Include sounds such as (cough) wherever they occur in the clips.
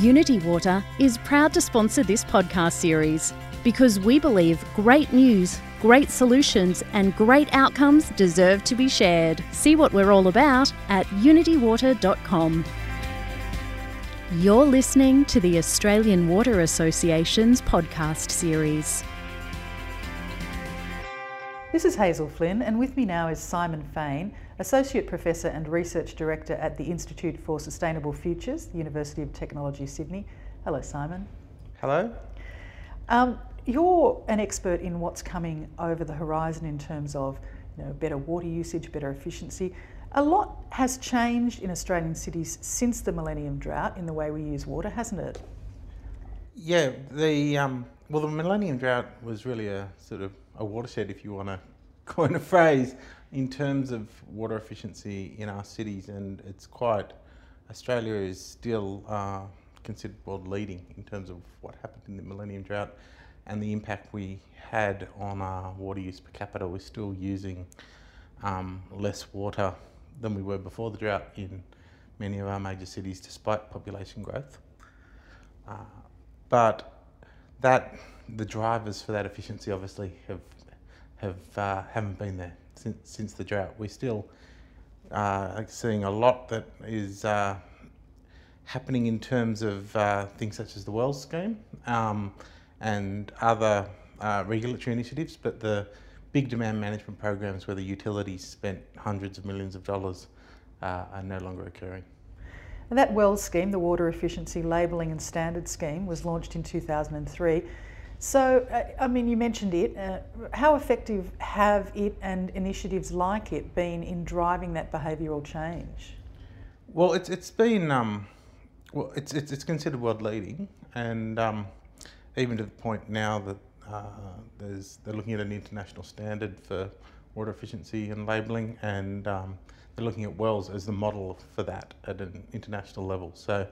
Unitywater is proud to sponsor this podcast series because we believe great news, great solutions, and great outcomes deserve to be shared. See what we're all about at unitywater.com. You're listening to the Australian Water Association's podcast series. This is Hazel Flynn, and with me now is Simon Fane, Associate Professor and Research Director at the Institute for Sustainable Futures, the University of Technology, Sydney. Hello, Simon. Hello. Um, you're an expert in what's coming over the horizon in terms of you know, better water usage, better efficiency. A lot has changed in Australian cities since the Millennium Drought in the way we use water, hasn't it? Yeah, the um, well, the Millennium Drought was really a sort of a watershed, if you want to (laughs) coin a phrase, in terms of water efficiency in our cities, and it's quite. Australia is still uh, considered world leading in terms of what happened in the Millennium Drought and the impact we had on our water use per capita. We're still using um, less water than we were before the drought in many of our major cities, despite population growth. Uh, but that the drivers for that efficiency obviously have have uh, haven't been there since since the drought. We're still uh, seeing a lot that is uh, happening in terms of uh, things such as the WELS scheme um, and other uh, regulatory initiatives, but the big demand management programs where the utilities spent hundreds of millions of dollars uh, are no longer occurring. And that WELS scheme, the Water Efficiency Labelling and Standard Scheme, was launched in 2003. So, uh, I mean, you mentioned it. Uh, how effective have it and initiatives like it been in driving that behavioural change? Well, it's it's been um, well, it's, it's it's considered world leading, and um, even to the point now that uh, there's they're looking at an international standard for water efficiency and labelling, and um, they're looking at WELS as the model for that at an international level. So.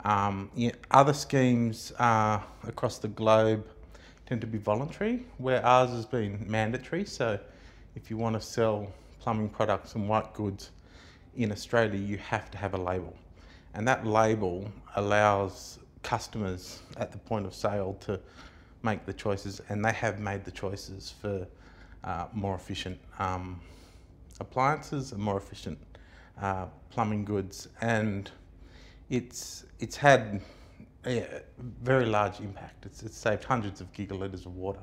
Um, other schemes uh, across the globe tend to be voluntary, where ours has been mandatory. So, if you want to sell plumbing products and white goods in Australia, you have to have a label. And that label allows customers at the point of sale to make the choices, and they have made the choices for uh, more efficient um, appliances and more efficient uh, plumbing goods. And it's it's had a very large impact. It's, it's saved hundreds of gigalitres of water.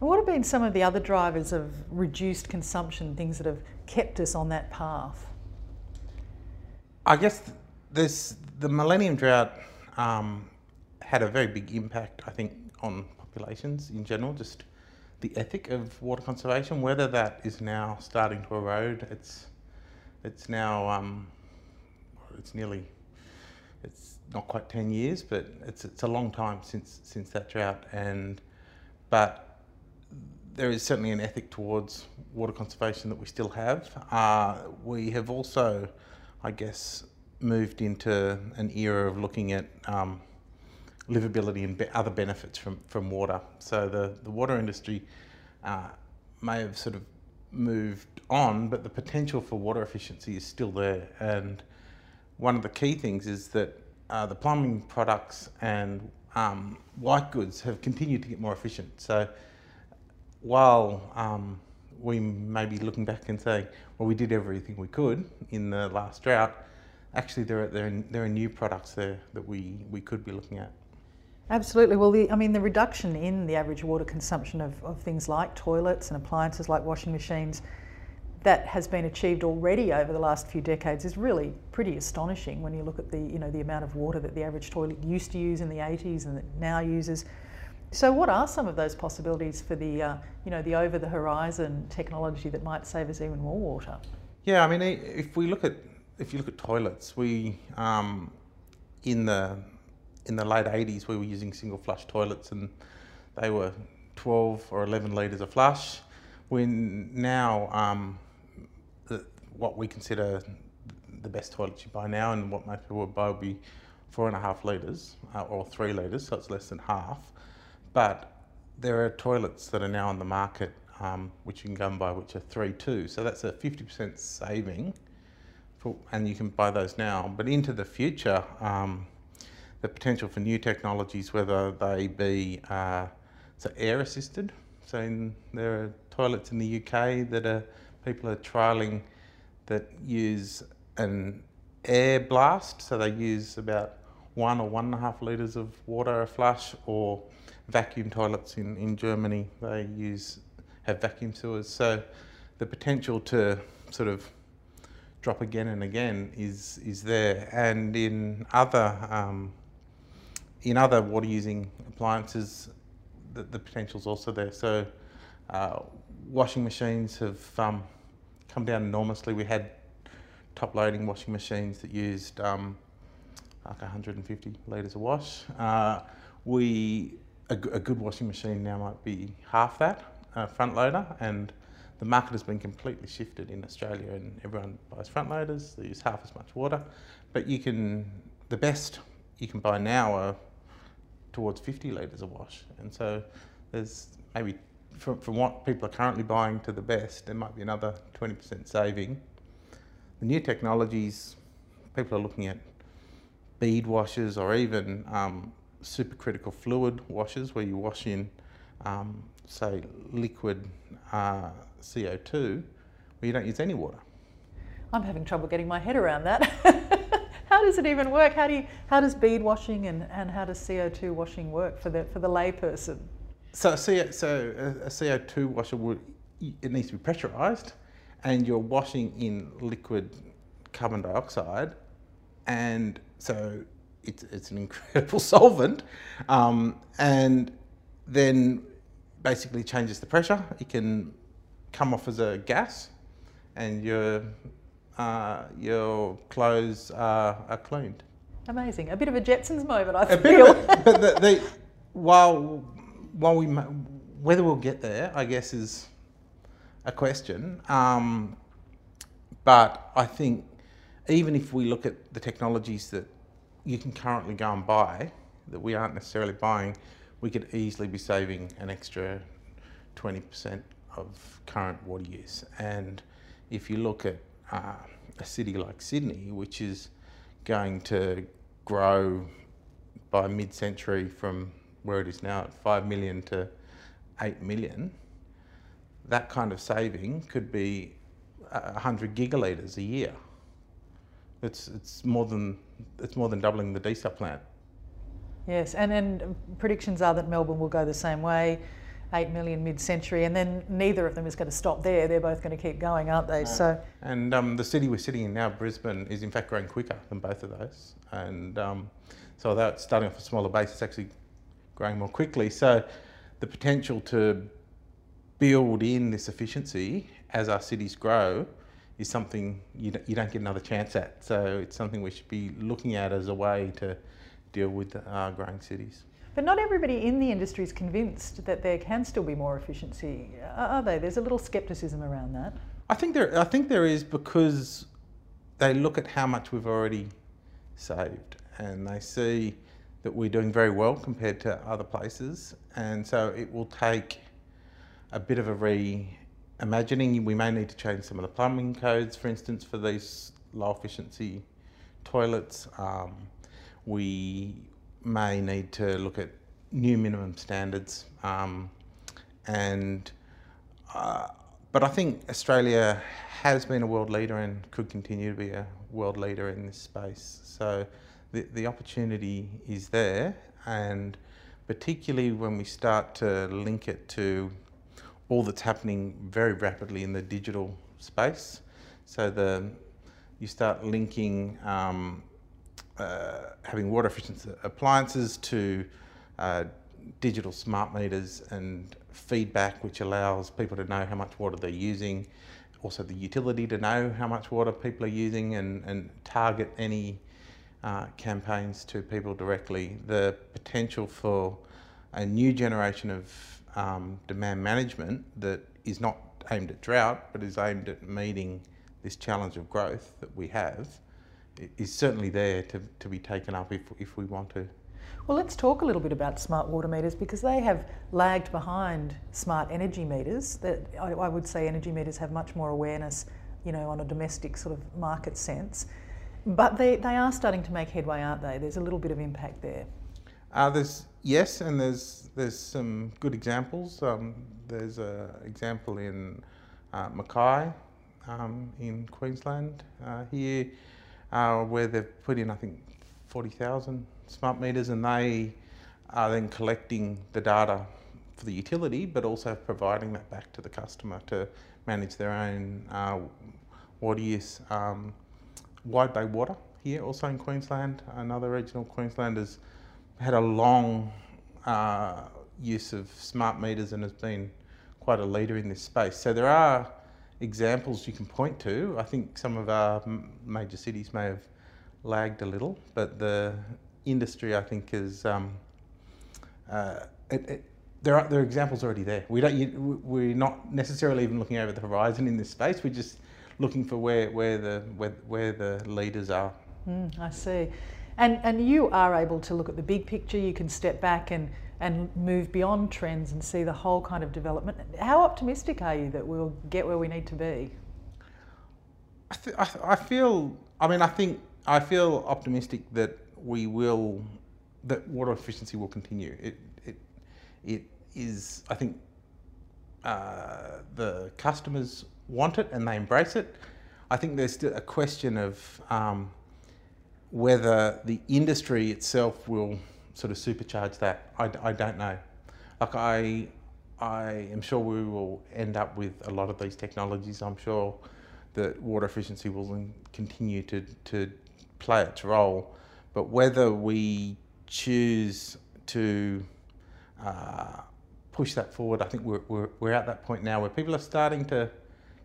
And what have been some of the other drivers of reduced consumption, things that have kept us on that path? I guess this the Millennium Drought um, had a very big impact, I think, on populations in general. Just the ethic of water conservation, whether that is now starting to erode. It's it's now um, it's nearly it's not quite 10 years, but it's, it's a long time since, since that drought. And, but there is certainly an ethic towards water conservation that we still have. Uh, we have also, I guess, moved into an era of looking at um, livability and be other benefits from, from water. So the, the water industry uh, may have sort of moved on, but the potential for water efficiency is still there. And one of the key things is that uh, the plumbing products and um, white goods have continued to get more efficient. So while um, we may be looking back and saying, well, we did everything we could in the last drought, actually there are, there are, there are new products there that we, we could be looking at. Absolutely. Well, the, I mean, the reduction in the average water consumption of, of things like toilets and appliances like washing machines that has been achieved already over the last few decades is really pretty astonishing when you look at the you know the amount of water that the average toilet used to use in the 80s and that now uses. So, what are some of those possibilities for the uh, you know the over the horizon technology that might save us even more water? Yeah, I mean, if we look at if you look at toilets, we um, in the in the late 80s we were using single flush toilets and they were 12 or 11 litres a flush. We now um, what we consider the best toilet you buy now and what most people would buy would be four and a half litres uh, or three litres, so it's less than half. But there are toilets that are now on the market um, which you can go and buy which are three two, so that's a 50% saving, for, and you can buy those now. But into the future, um, the potential for new technologies, whether they be uh, so air assisted. So in, there are toilets in the UK that are people are trialing that use an air blast. So they use about one or one and a half litres of water a flush, or vacuum toilets in, in Germany. They use have vacuum sewers. So the potential to sort of drop again and again is is there. And in other um, in other water using appliances, the, the potential is also there. So uh, washing machines have um, come down enormously. We had top loading washing machines that used um, like 150 litres of wash. Uh, we a, a, good washing machine now might be half that uh, front loader, and the market has been completely shifted in Australia, and everyone buys front loaders. They use half as much water, but you can the best you can buy now are towards 50 litres of wash, and so there's maybe from, from what people are currently buying to the best, there might be another 20% saving. The new technologies, people are looking at bead washers or even um, supercritical fluid washers where you wash in, um, say, liquid uh, CO2 where you don't use any water. I'm having trouble getting my head around that. (laughs) how does it even work? How do you, how does bead washing and, and how does CO2 washing work for the for the layperson? So, CO, so a, a CO2 washer would it needs to be pressurized, and you're washing in liquid carbon dioxide, and so it's, it's an incredible (laughs) solvent, um, and then basically changes the pressure. It can come off as a gas, and your uh, your clothes are, are, cleaned. Amazing, a bit of a Jetsons moment, I a feel. Bit of a, but the, the, while while we whether we'll get there, I guess is a question. Um, but I think even if we look at the technologies that you can currently go and buy that we aren't necessarily buying, we could easily be saving an extra 20% of current water use. And if you look at uh, a city like Sydney, which is going to grow by mid century from where it is now at 5 million to 8 million, that kind of saving could be 100 gigalitres a year. It's, it's, more than, it's more than doubling the desal plant. Yes, and, and predictions are that Melbourne will go the same way. 8 million mid-century, and then neither of them is going to stop there. They're both going to keep going, aren't they? So. And um, the city we're sitting in now, Brisbane, is in fact growing quicker than both of those. And um, so although it's starting off a smaller base, it's actually growing more quickly. So the potential to build in this efficiency as our cities grow is something you, you don't get another chance at. So it's something we should be looking at as a way to deal with our growing cities. But not everybody in the industry is convinced that there can still be more efficiency, are they? There's a little scepticism around that. I think there, I think there is because they look at how much we've already saved and they see that we're doing very well compared to other places, and so it will take a bit of a reimagining. We may need to change some of the plumbing codes, for instance, for these low efficiency toilets. Um, we may need to look at new minimum standards, um, and uh, but I think Australia has been a world leader and could continue to be a world leader in this space. So the, the opportunity is there, and particularly when we start to link it to all that's happening very rapidly in the digital space. So the you start linking um, uh, having water efficient appliances to uh, digital smart meters and feedback, which allows people to know how much water they're using. Also, the utility to know how much water people are using and, and target any uh, campaigns to people directly, the potential for a new generation of um, demand management that is not aimed at drought but is aimed at meeting this challenge of growth that we have is certainly there to, to be taken up if, if we want to. Well, let's talk a little bit about smart water meters because they have lagged behind smart energy meters. That I, I would say energy meters have much more awareness, you know, on a domestic sort of market sense. But they, they are starting to make headway, aren't they? There's a little bit of impact there. Uh, there's yes, and there's there's some good examples. Um, there's an example in uh, Mackay um, in Queensland uh, here, uh, where they've put in I think forty thousand smart meters, and they are then collecting the data for the utility, but also providing that back to the customer to manage their own uh, water use. Um, Wide Bay Water here, also in Queensland, another regional Queensland has had a long uh, use of smart meters and has been quite a leader in this space. So there are examples you can point to. I think some of our major cities may have lagged a little, but the industry I think is um, uh, it, it, there are there are examples already there. We don't you, we're not necessarily even looking over the horizon in this space. We're just looking for where where the where, where the leaders are. Mm, I see, and and you are able to look at the big picture. You can step back and and move beyond trends and see the whole kind of development. How optimistic are you that we'll get where we need to be? I, th- I, I feel. I mean, I think I feel optimistic that we will that water efficiency will continue. It it it is. I think uh, the customers want it and they embrace it. I think there's still a question of um, whether the industry itself will sort of supercharge that. I, I don't know. Like I, I am sure we will end up with a lot of these technologies. I'm sure that water efficiency will continue to, to play its role. But whether we choose to uh, push that forward, I think we're, we're, we're at that point now where people are starting to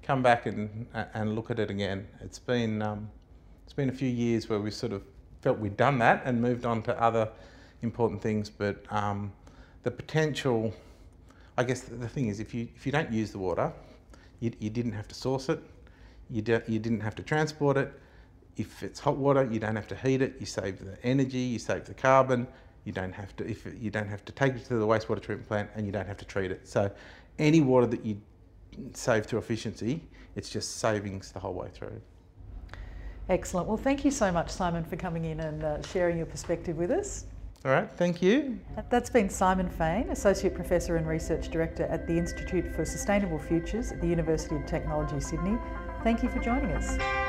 come back and and look at it again. It's been um, it's been a few years where we sort of felt we'd done that and moved on to other important things, but um, the potential. I guess the thing is, if you if you don't use the water, you, you didn't have to source it, you de- you didn't have to transport it. If it's hot water, you don't have to heat it. You save the energy, you save the carbon. You don't have to if you don't have to take it to the wastewater treatment plant, and you don't have to treat it. So, any water that you save through efficiency, it's just savings the whole way through. Excellent. Well, thank you so much, Simon, for coming in and uh, sharing your perspective with us. All right, thank you. That's been Simon Fane, Associate Professor and Research Director at the Institute for Sustainable Futures at the University of Technology, Sydney. Thank you for joining us.